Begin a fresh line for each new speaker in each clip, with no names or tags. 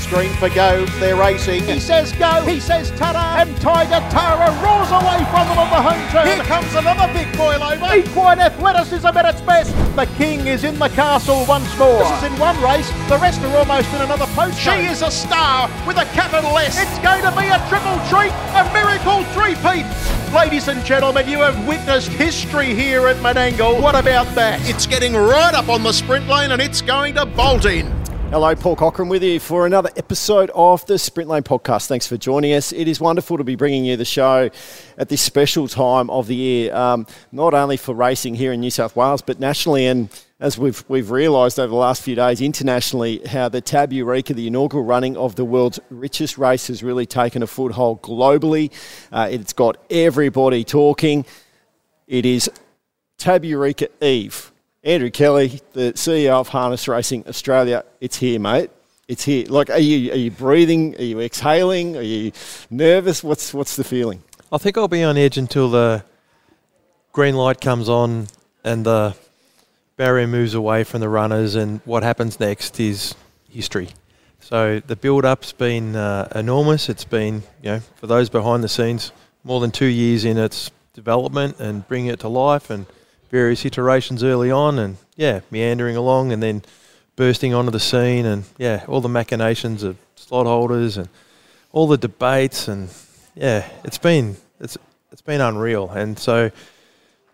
It's green for go. They're racing. He says go. He says ta And Tiger Tara roars away from them on the home turn. Here comes another big boil over. Equine athleticism at its best. The king is in the castle once more. This is in one race. The rest are almost in another post. She is a star with a capital S. It's going to be a triple treat, a miracle three-peat. Ladies and gentlemen, you have witnessed history here at Menangle. What about that?
It's getting right up on the sprint lane and it's going to bolt in.
Hello, Paul Cochrane with you for another episode of the Sprint Lane podcast. Thanks for joining us. It is wonderful to be bringing you the show at this special time of the year, um, not only for racing here in New South Wales, but nationally. And as we've, we've realised over the last few days internationally, how the Tab Eureka, the inaugural running of the world's richest race, has really taken a foothold globally. Uh, it's got everybody talking. It is Tab Eureka Eve Andrew Kelly, the CEO of Harness Racing Australia, it's here, mate. It's here. Like, are you are you breathing? Are you exhaling? Are you nervous? What's what's the feeling?
I think I'll be on edge until the green light comes on and the barrier moves away from the runners, and what happens next is history. So the build-up's been uh, enormous. It's been, you know, for those behind the scenes, more than two years in its development and bringing it to life and various iterations early on, and yeah, meandering along, and then bursting onto the scene, and yeah, all the machinations of slot holders and all the debates, and yeah, it's been it's it's been unreal, and so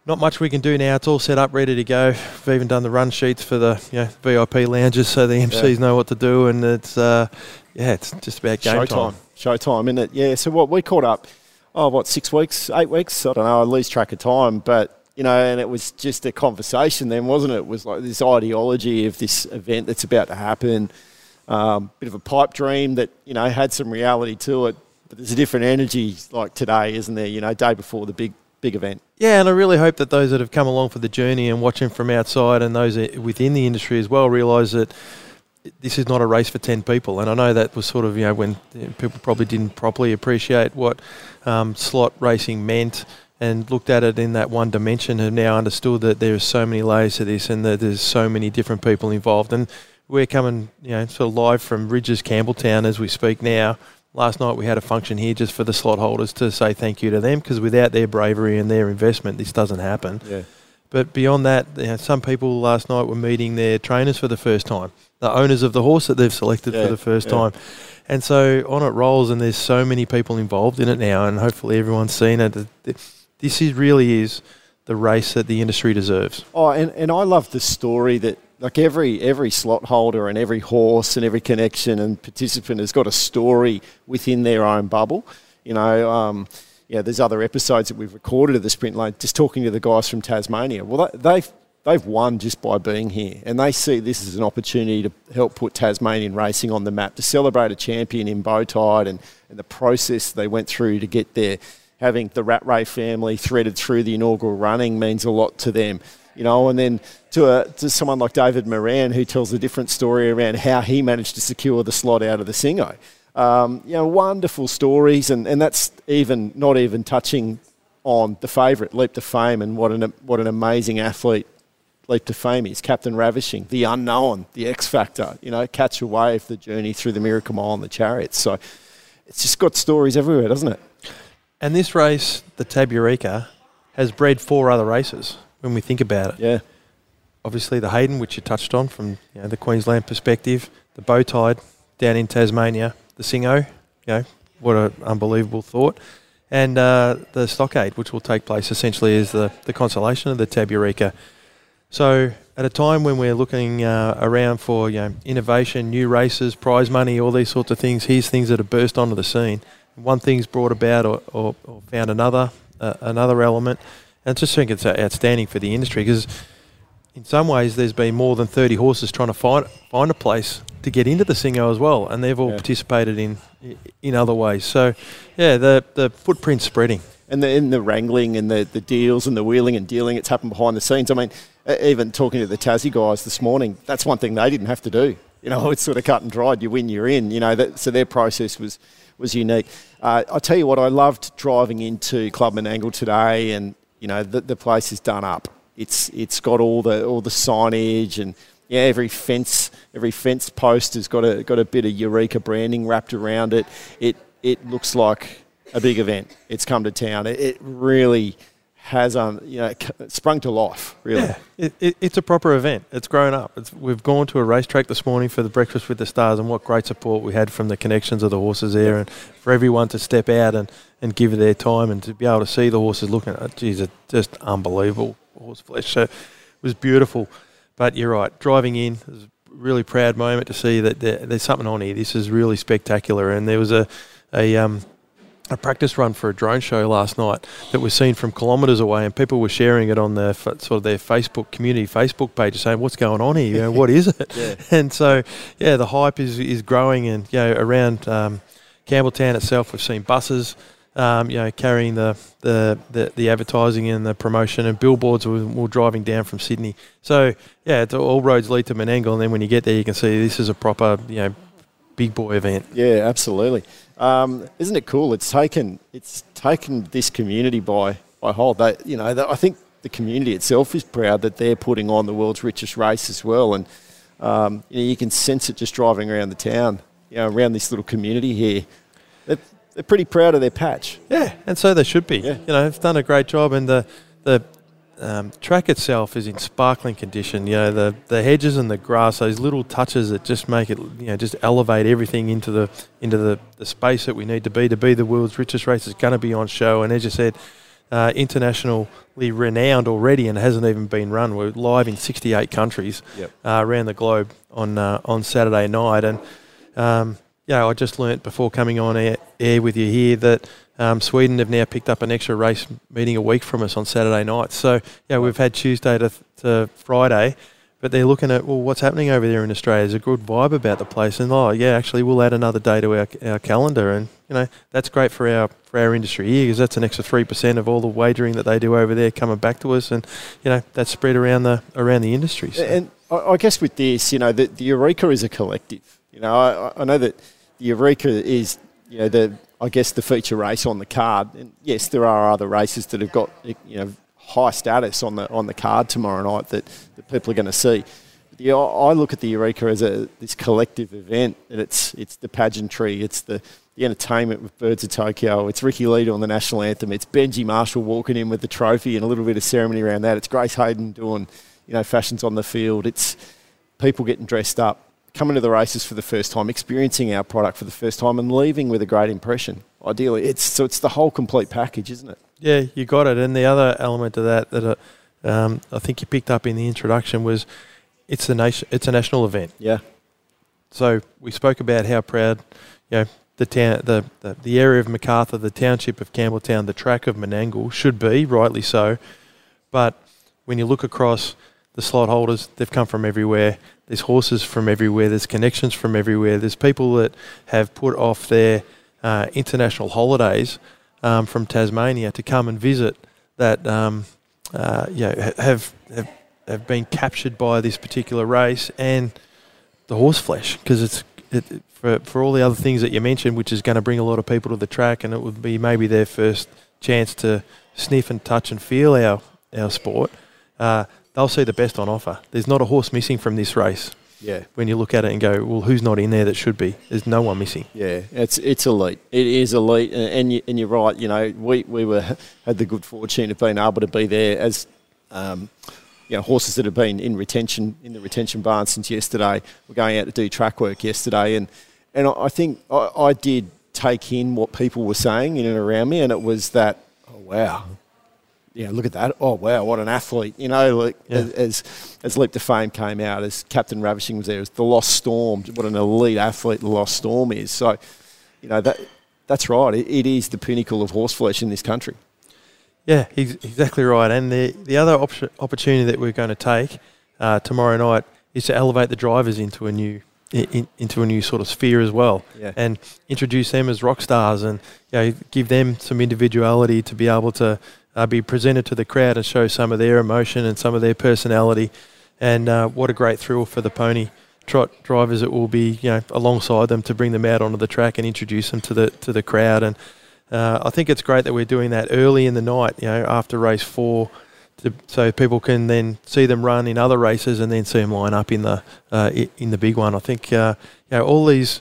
not much we can do now. It's all set up, ready to go. We've even done the run sheets for the you know, VIP lounges, so the MCs yeah. know what to do, and it's uh, yeah, it's just about game
Showtime.
time.
Showtime, isn't it? Yeah. So what we caught up, oh, what six weeks, eight weeks? I don't know. I lose track of time, but you know, and it was just a conversation then, wasn't it? It was like this ideology of this event that's about to happen, um, bit of a pipe dream that, you know, had some reality to it. But there's a different energy like today, isn't there? You know, day before the big big event.
Yeah, and I really hope that those that have come along for the journey and watching from outside and those within the industry as well realise that this is not a race for 10 people. And I know that was sort of, you know, when people probably didn't properly appreciate what um, slot racing meant and looked at it in that one dimension have now understood that there are so many layers to this and that there's so many different people involved. And we're coming, you know, sort of live from Rydges Campbelltown as we speak now. Last night we had a function here just for the slot holders to say thank you to them because without their bravery and their investment, this doesn't happen.
Yeah.
But beyond that, you know, some people last night were meeting their trainers for the first time, the owners of the horse that they've selected yeah, for the first yeah. time. And so on it rolls, and there's so many people involved in it now, and hopefully everyone's seen it this is really is the race that the industry deserves.
Oh, and, and I love the story that like every every slot holder and every horse and every connection and participant has got a story within their own bubble. You know, um, yeah, there's other episodes that we've recorded of the sprint lane, just talking to the guys from Tasmania. Well, they've they've won just by being here, and they see this as an opportunity to help put Tasmanian racing on the map, to celebrate a champion in Bowtide and, and the process they went through to get there having the Rattray family threaded through the inaugural running means a lot to them. You know, and then to, a, to someone like David Moran who tells a different story around how he managed to secure the slot out of the Singo. Um, you know, wonderful stories, and, and that's even not even touching on the favourite, Leap to Fame, and what an, what an amazing athlete Leap to Fame is. Captain Ravishing, the unknown, the X Factor, you know, catch a wave, the journey through the Miracle Mile and the chariots. So it's just got stories everywhere, doesn't it?
And this race, the Tab Eureka, has bred four other races when we think about it.
Yeah.
Obviously, the Hayden, which you touched on from you know, the Queensland perspective, the Bowtide down in Tasmania, the Singo, you know, what an unbelievable thought, and uh, the Stockade, which will take place essentially as the, the consolation of the Tab Eureka. So, at a time when we're looking uh, around for you know, innovation, new races, prize money, all these sorts of things, here's things that have burst onto the scene one thing's brought about or, or, or found another uh, another element. And I just think it's outstanding for the industry because in some ways there's been more than 30 horses trying to find find a place to get into the Singo as well, and they've all yeah. participated in in other ways. So, yeah, the the footprint's spreading.
And the, in the wrangling and the, the deals and the wheeling and dealing, it's happened behind the scenes. I mean, even talking to the Tassie guys this morning, that's one thing they didn't have to do. You know, it's sort of cut and dried. You win, you're in. You know, that, so their process was was unique. Uh, I'll tell you what, I loved driving into Club Menangle today, and you know the, the place is done up. It's it's got all the all the signage and yeah, every fence, every fence post has got a got a bit of Eureka branding wrapped around it. It it looks like a big event. It's come to town. It, it really has um you know sprung to life really.
Yeah, it, it, it's a proper event. It's grown up. It's, we've gone to a racetrack this morning for the breakfast with the stars and what great support we had from the connections of the horses there and for everyone to step out and, and give their time and to be able to see the horses looking at geez it's just unbelievable. Horse flesh. So it was beautiful. But you're right. Driving in it was a really proud moment to see that there, there's something on here. This is really spectacular. And there was a a um, a practice run for a drone show last night that was seen from kilometres away, and people were sharing it on their sort of their Facebook community Facebook page, saying, "What's going on here? You know, what is it?" yeah. And so, yeah, the hype is is growing, and you know, around um, Campbelltown itself, we've seen buses. Um, you know, carrying the, the, the, the, advertising and the promotion, and billboards were, were, driving down from Sydney. So, yeah, all roads lead to Menangle, and then when you get there, you can see this is a proper, you know, big boy event.
Yeah, absolutely. Um, isn't it cool? It's taken it's taken this community by by hold. They, you know, they, I think the community itself is proud that they're putting on the world's richest race as well, and um, you, know, you can sense it just driving around the town, you know, around this little community here. They're, they're pretty proud of their patch.
Yeah, and so they should be. Yeah. You know, they've done a great job, and the the um, track itself is in sparkling condition. You know, the, the hedges and the grass, those little touches that just make it, you know, just elevate everything into the into the, the space that we need to be to be the world's richest race is going to be on show. And as you said, uh, internationally renowned already and hasn't even been run. We're live in 68 countries yep. uh, around the globe on uh, on Saturday night. And um, yeah, I just learnt before coming on air, air with you here that um, Sweden have now picked up an extra race meeting a week from us on Saturday night. So, yeah, we've had Tuesday to, to Friday, but they're looking at, well, what's happening over there in Australia? There's a good vibe about the place. And, oh, yeah, actually, we'll add another day to our, our calendar. And, you know, that's great for our for our industry here because that's an extra 3% of all the wagering that they do over there coming back to us. And, you know, that's spread around the around the industry. So.
And I guess with this, you know, the, the Eureka is a collective. You know, I, I know that the Eureka is, you know, the I guess, the feature race on the card. And yes, there are other races that have got you know high status on the on the card tomorrow night that, that people are going to see. The, I look at the Eureka as a this collective event, and it's it's the pageantry, it's the, the entertainment with Birds of Tokyo, it's Ricky Lee doing the national anthem, it's Benji Marshall walking in with the trophy and a little bit of ceremony around that. It's Grace Hayden doing you know fashions on the field. It's people getting dressed up coming to the races for the first time, experiencing our product for the first time, and leaving with a great impression. Ideally, it's so it's the whole complete package, isn't it?
Yeah, you got it. And the other element of that that uh, um, I think you picked up in the introduction was it's the nation. It's a national event.
Yeah.
So we spoke about how proud, you know, the town, the, the, the area of Macarthur, the township of Campbelltown, the track of Menangle should be rightly so, but when you look across the slot holders, they've come from everywhere. There's horses from everywhere. There's connections from everywhere. There's people that have put off their uh, international holidays um, from Tasmania to come and visit that um, uh, you know, have, have have been captured by this particular race and the horse flesh because it's it, for for all the other things that you mentioned, which is going to bring a lot of people to the track, and it would be maybe their first chance to sniff and touch and feel our our sport. Uh, they'll see the best on offer. There's not a horse missing from this race.
Yeah.
When you look at it and go, well, who's not in there that should be? There's no one missing.
Yeah, it's it's elite. It is elite, and, and, you, and you're right. You know, we, we were had the good fortune of being able to be there as, um, you know, horses that have been in retention in the retention barn since yesterday. We're going out to do track work yesterday, and and I think I, I did take in what people were saying in and around me, and it was that, oh wow, yeah, look at that. Oh, wow, what an athlete. You know, like yeah. as, as Leap to Fame came out, as Captain Ravishing was there, as The Lost Storm, what an elite athlete The Lost Storm is. So, you know, that that's right. it, it is the pinnacle of horse flesh in this country.
Yeah, exactly right. And the, the other op- opportunity that we're going to take uh, tomorrow night is to elevate the drivers into a new in, into a new sort of sphere as well,
yeah.
and introduce them as rock stars, and you know, give them some individuality to be able to uh, be presented to the crowd and show some of their emotion and some of their personality. And uh, what a great thrill for the pony trot drivers it will be, you know, alongside them to bring them out onto the track and introduce them to the to the crowd. And uh, I think it's great that we're doing that early in the night, you know, after race four, to, so people can then see them run in other races and then see them line up in the uh, in the big one. I think uh, you know all these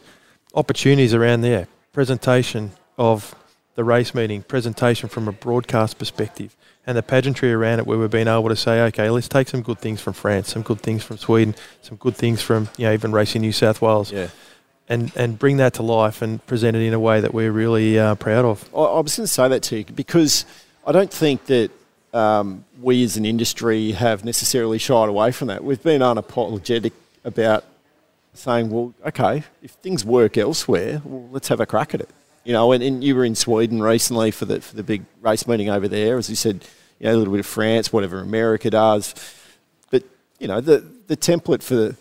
opportunities around there, presentation of the race meeting, presentation from a broadcast perspective, and the pageantry around it, where we've been able to say, okay, let's take some good things from France, some good things from Sweden, some good things from you know even racing New South Wales.
Yeah.
And, and bring that to life and present it in a way that we're really uh, proud of.
I, I was going to say that to you because I don't think that um, we as an industry have necessarily shied away from that. We've been unapologetic about saying, well, okay, if things work elsewhere, well, let's have a crack at it. You know, and, and you were in Sweden recently for the for the big race meeting over there, as you said, you know, a little bit of France, whatever America does. But you know, the the template for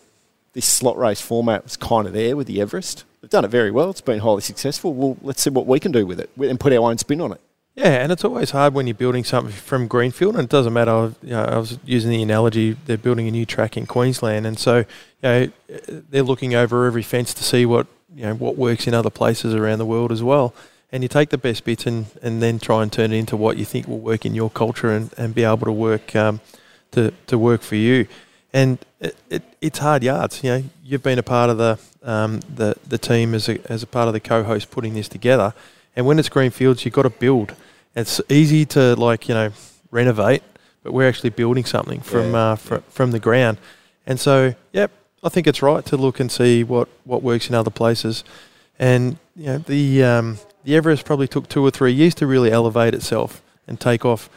this slot race format was kind of there with the Everest. They've done it very well. It's been highly successful. Well, let's see what we can do with it and put our own spin on it.
Yeah, and it's always hard when you're building something from greenfield, and it doesn't matter. You know, I was using the analogy they're building a new track in Queensland, and so you know, they're looking over every fence to see what you know what works in other places around the world as well. And you take the best bits and, and then try and turn it into what you think will work in your culture and, and be able to work um, to, to work for you. And it, it, it's hard yards. You know, you've been a part of the um, the the team as a as a part of the co-host putting this together. And when it's greenfields, you've got to build. It's easy to like you know renovate, but we're actually building something from
Yeah,
uh, fr- from the ground. And so, yep, I think it's right to look and see what, what works in other places. And you know, the um, the Everest probably took two or three years to really elevate itself and take off.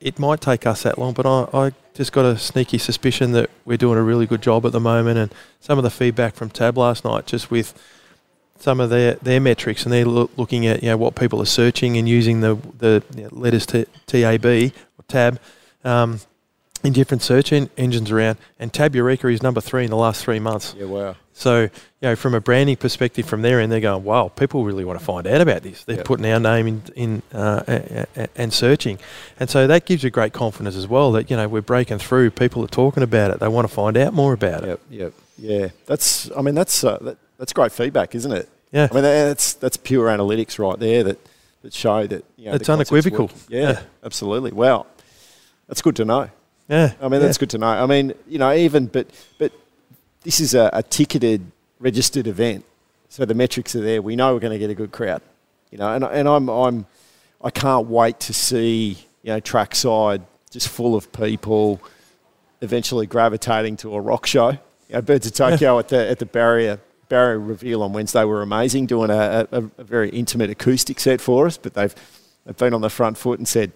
It might take us that long, but I, I just got a sneaky suspicion that we're doing a really good job at the moment. And some of the feedback from Tab last night, just with some of their, their metrics, and they're loo- looking at you know what people are searching and using the the you know, letters TAB or Tab um, in different search en- engines around. And Tab Eureka is number three in the last three months.
Yeah, wow.
So, you know, from a branding perspective, from there, and they're going, wow, people really want to find out about this. They're
Yep.
putting our name in, in uh, a- a- and searching, and so that gives you great confidence as well that you know we're breaking through. People are talking about it. They want to find out more about it.
Yep, yep, yeah. That's, I mean, that's uh, that, that's great feedback, isn't it?
Yeah.
I mean, that's that's pure analytics right there that that show that you know,
It's unequivocal.
Yeah,
Yeah.
absolutely. Wow, that's good to know.
Yeah,
I mean, that's good to know. I mean, you know, even but but this is a, a ticketed, registered event, so the metrics are there. We know we're going to get a good crowd. You know, and and I'm I'm I can't wait to see you know trackside just full of people, eventually gravitating to a rock show. You know, Birds of Tokyo at the at the barrier barrier reveal on Wednesday were amazing, doing a, a, a very intimate acoustic set for us. But they've they've been on the front foot and said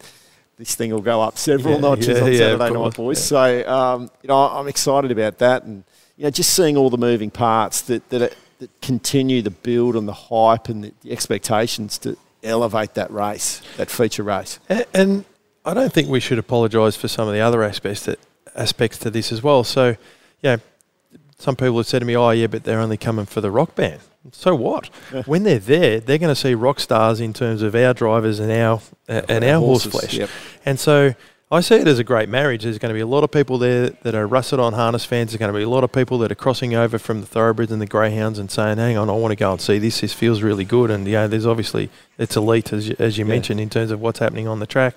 this thing will go up several
Yeah,
notches
yeah,
on
yeah,
Saturday night, boys. So um, you know, I'm excited about that, and you know, just seeing all the moving parts that that, are, that continue the build and the hype and the, the expectations to elevate that race, that feature race.
And, and I don't think we should apologise for some of the other aspects that aspects to this as well. So, know, some people have said to me, "Oh, yeah, but they're only coming for the rock band." So what? When they're there, they're going to see rock stars in terms of our drivers and our uh, and our horse flesh.
yep.
And so I see it as a great marriage. There's going to be a lot of people there that are rusted on harness fans. There's going to be a lot of people that are crossing over from the thoroughbreds and the greyhounds and saying, "Hang on, I want to go and see this. This feels really good." And yeah, there's obviously it's elite as you, as you
Yeah.
mentioned in terms of what's happening on the track.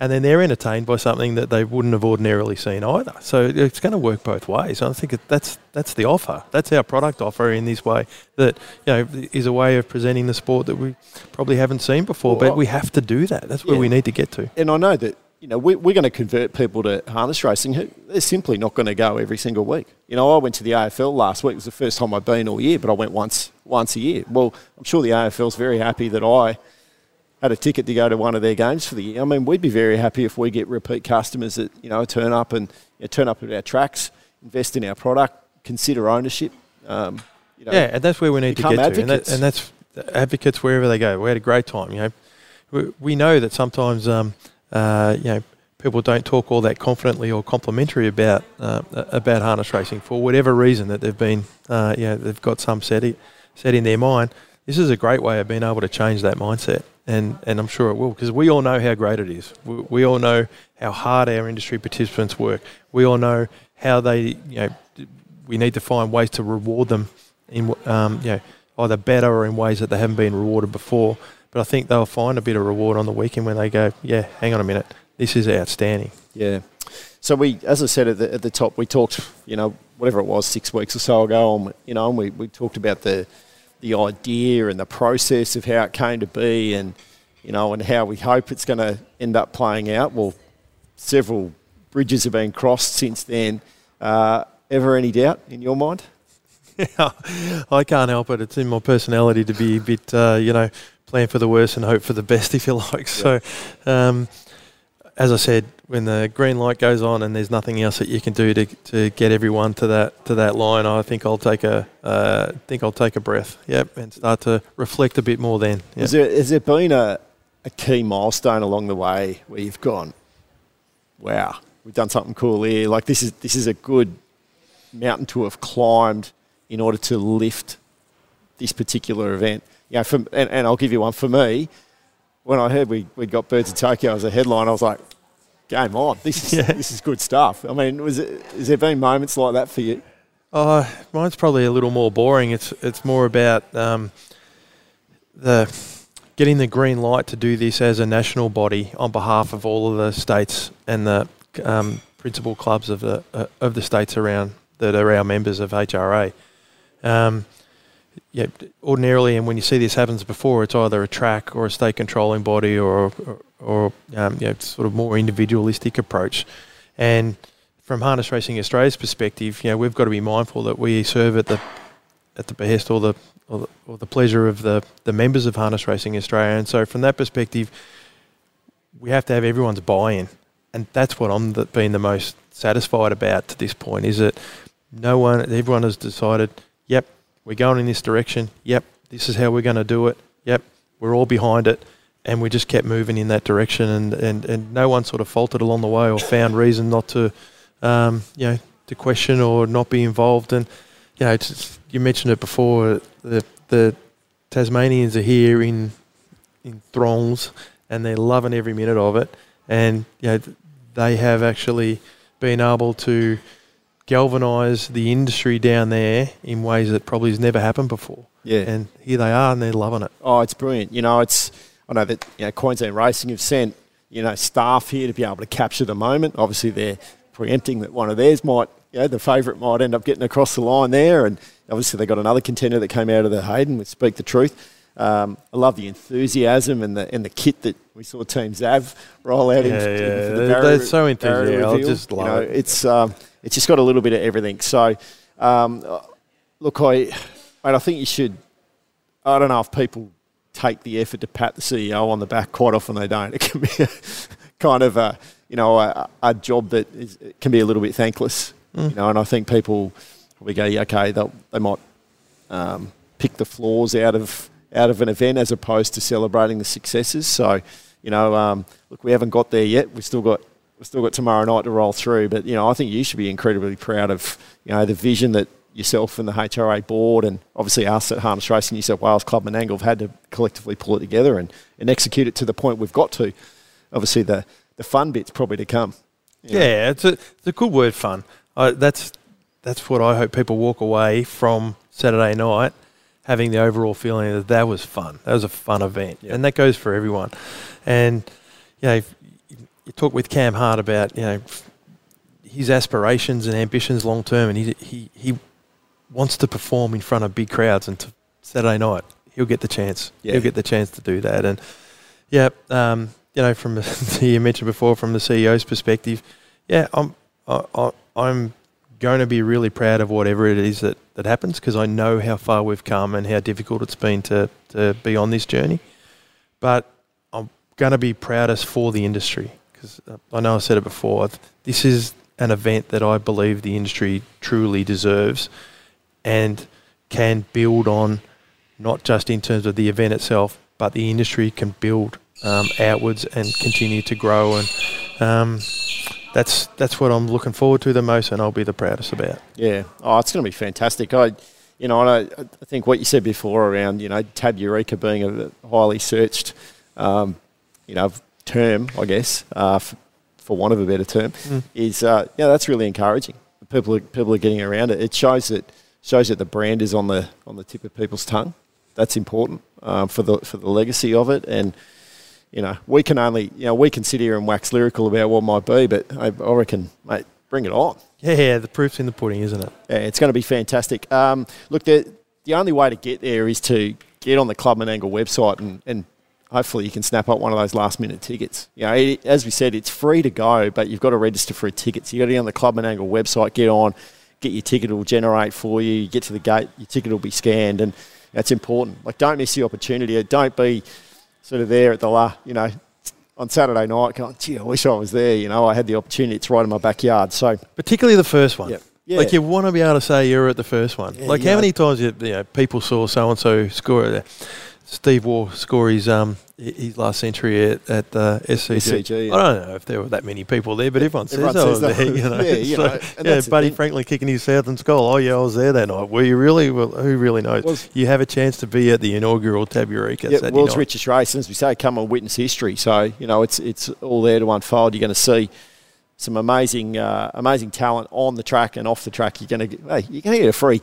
And then they're entertained by something that they wouldn't have ordinarily seen either. So it's going to work both ways. I think that's that's the offer. That's our product offer in this way. That you know is a way of presenting the sport that we probably haven't seen before.
Well,
but we have to do that. That's where
Yeah.
we need to get to.
And I know that you know we, we're going to convert people to harness racing who they're simply not going to go every single week. You know, I went to the AFL last week. It was the first time I've been all year, but I went once once a year. Well, I'm sure the AFL's very happy that I had a ticket to go to one of their games for the year. I mean, we'd be very happy if we get repeat customers that you know turn up and you know, turn up at our tracks, invest in our product, consider ownership. Um, you know,
Yeah, and that's where we need to get to, and, that,
advocates.
and that's advocates wherever they go. We had a great time. You know, we, we know that sometimes um, uh, you know people don't talk all that confidently or complimentary about uh, about harness racing for whatever reason that they've been uh, you know they've got some set set in their mind. This is a great way of being able to change that mindset, and, and I'm sure it will because we all know how great it is. We, we all know how hard our industry participants work. We all know how they you know we need to find ways to reward them in um, you know either better or in ways that they haven't been rewarded before. But I think they'll find a bit of reward on the weekend when they go, yeah, hang on a minute, this is outstanding.
Yeah. So we, as I said at the, at the top, we talked, you know, whatever it was, six weeks or so ago, and, you know, and we, we talked about the the idea and the process of how it came to be, and you know, and how we hope it's going to end up playing out. Well, several bridges have been crossed since then. Uh, ever any doubt in your mind?
Yeah, I can't help it. It's in my personality to be a bit, uh, you know, plan for the worst and hope for the best, if you like. So, um, as I said, when the green light goes on and there's nothing else that you can do to, to get everyone to that to that line, I think I'll take a uh, think I'll take a breath. Yep, and start to reflect a bit more. Then, yep.
has, there, has there been a, a key milestone along the way where you've gone, wow, we've done something cool here. Like this is this is a good mountain to have climbed in order to lift this particular event. You know, from, and, and I'll give you one for me. When I heard we we got Birds of Tokyo as a headline, I was like, game on. This is
Yeah.
this is good stuff. I mean, was it, has there been moments like that for you?
Uh, mine's probably a little more boring. It's it's more about um, the getting the green light to do this as a national body on behalf of all of the states and the um, principal clubs of the uh, of the states around that are our members of HRA. Um, yeah, ordinarily, and when you see this happens before, it's either a track or a state controlling body or or, or um, you know, sort of more individualistic approach. And from Harness Racing Australia's perspective, you know, we've got to be mindful that we serve at the at the behest or the or the, pleasure of the the members of Harness Racing Australia. And so, from that perspective, we have to have everyone's buy-in, and that's what I'm the, been the most satisfied about to this point. Is that no one, everyone has decided, yep, we're going in this direction. Yep, this is how we're going to do it. Yep, we're all behind it. And we just kept moving in that direction, and, and, and no one sort of faltered along the way or found reason not to, um, you know, to question or not be involved. And you know, you mentioned it before. The the Tasmanians are here in in throngs, and they're loving every minute of it. And you know, they have actually been able to galvanise the industry down there in ways that probably has never happened before.
Yeah.
And here they are, and they're loving it.
Oh, it's brilliant. You know, it's I know that you know Queensland Racing have sent you know staff here to be able to capture the moment. Obviously, they're preempting that one of theirs might, you know, the favourite might end up getting across the line there, and obviously they got another contender that came out of the Hayden with Speak the Truth. Um, I love the enthusiasm and the and the kit that we saw Team Zav roll out. in,
Yeah,
in
yeah,
for the
they're-
barrier-
they're so enthusiastic. I just
You know,
it.
It's um, it's just got a little bit of everything. So, um, look, I, mate, I think you should. I don't know if people take the effort to pat the CEO on the back. Quite often they don't. It can be a, kind of a you know a, a job that is, it can be a little bit thankless. You know, and I think people we go, okay, they might um, pick the flaws out of out of an event as opposed to celebrating the successes. So, you know, um, look, we haven't got there yet. We've still got we've still got tomorrow night to roll through. But you know, I think you should be incredibly proud of you know the vision that yourself and the HRA board and obviously us at Harness Racing New South Wales Club Menangle have had to collectively pull it together and, and execute it to the point we've got to. Obviously, the the fun bit's probably to come. you know.
Yeah, it's a it's a good word, fun. I, that's that's what I hope people walk away from Saturday night, having the overall feeling that that was fun. That was a fun event,
Yeah.
and that goes for everyone. And you know, if you talk with Cam Hart about you know his aspirations and ambitions long term, and he he he wants to perform in front of big crowds, and to Saturday night he'll get the chance.
Yeah.
He'll get the chance to do that, and yeah, um, you know, from you mentioned before, from the CEO's perspective, yeah, I'm I, I, I'm going to be really proud of whatever it is that, that happens because I know how far we've come and how difficult it's been to, to be on this journey. But I'm going to be proudest for the industry because I know I said it before. This is an event that I believe the industry truly deserves and can build on, not just in terms of the event itself, but the industry can build um, outwards and continue to grow. And um, that's that's what I'm looking forward to the most, and I'll be the proudest about.
Yeah. Oh, it's going to be fantastic. I, you know, I, I think what you said before around, you know, Tab Eureka being a highly searched, um, you know, term, I guess, uh, f- for want of a better term,
Mm.
is uh, yeah, that's really encouraging. People are, people are getting around it. It shows that shows that the brand is on the on the tip of people's tongue. That's important um, for the for the legacy of it, and you know, we can only, you know, we can sit here and wax lyrical about what might be, but I, I reckon, mate, bring it on.
Yeah, yeah, the proof's in the pudding, isn't it?
Yeah, it's going to be fantastic. Um, look, the, the only way to get there is to get on the Club Menangle website and, and hopefully you can snap up one of those last minute tickets. You know, it, as we said, it's free to go, but you've got to register for a ticket. So you've got to get on the Club Menangle website, get on, get your ticket, it will generate for you. You get to the gate, your ticket will be scanned, and that's important. Like, don't miss the opportunity. Uh, don't be sort of there at the la, you know, on Saturday night going, gee, I wish I was there. You know, I had the opportunity. It's right in my backyard. So
particularly the first one.
Yeah. Yeah.
Like you want to be able to say you're at the first one.
Yeah,
like
yeah.
how many times you, you know people saw so and so score? Steve Waugh score his um his last century at, at uh, SCG.
SCG, yeah.
I don't know if there were that many people there, but everyone says
Everyone says that.
there. You know,
Yeah, you
So,
know,
yeah, Buddy. Franklin kicking his Southern skull. Oh yeah, I was there that night. Were you really? Well, who really knows? You have a chance to be at the inaugural Tab Eureka.
yeah,
Saturday
world's
night.
richest race, and as we say, come and witness history. So you know, it's it's all there to unfold. You're going to see some amazing uh, amazing talent on the track and off the track. You're going to hey, you're going to get a free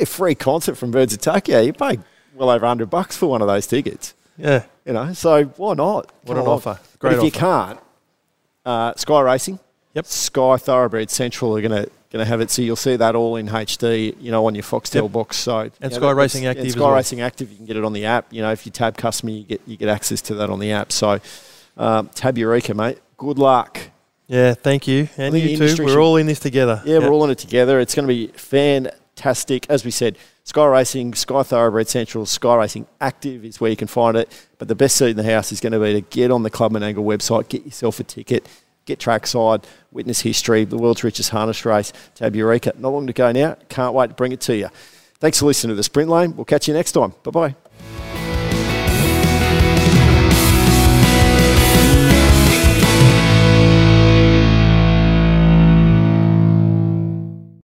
a free concert from Birds of Tokyo. You pay well over hundred bucks for one of those tickets.
Yeah,
You know, so why not?
What
Come
an
on.
offer.
But
Great
if you can't, uh, Sky Racing,
Yep.
Sky Thoroughbred Central are going to going to have it. So you'll see that all in HD, you know, on your Foxtel
Yep.
box. So
And
you know,
Sky Racing
and
Active as
Sky
well.
Racing Active, you can get it on the app. You know, if you tab customer, you get you get access to that on the app. So um, tab Eureka, mate. Good luck.
yeah. Thank you, and you too. We're
should-
all in this together.
Yeah, we're all in it together. It's going to be fantastic. As we said, Sky Racing, Sky Thoroughbred Central, Sky Racing Active is where you can find it. But the best seat in the house is going to be to get on the Club Menangle website, get yourself a ticket, get trackside, witness history, the world's richest harness race, Tab Eureka. Not long to go now. Can't wait to bring it to you. Thanks for listening to the Sprint Lane. We'll catch you next time. Bye bye.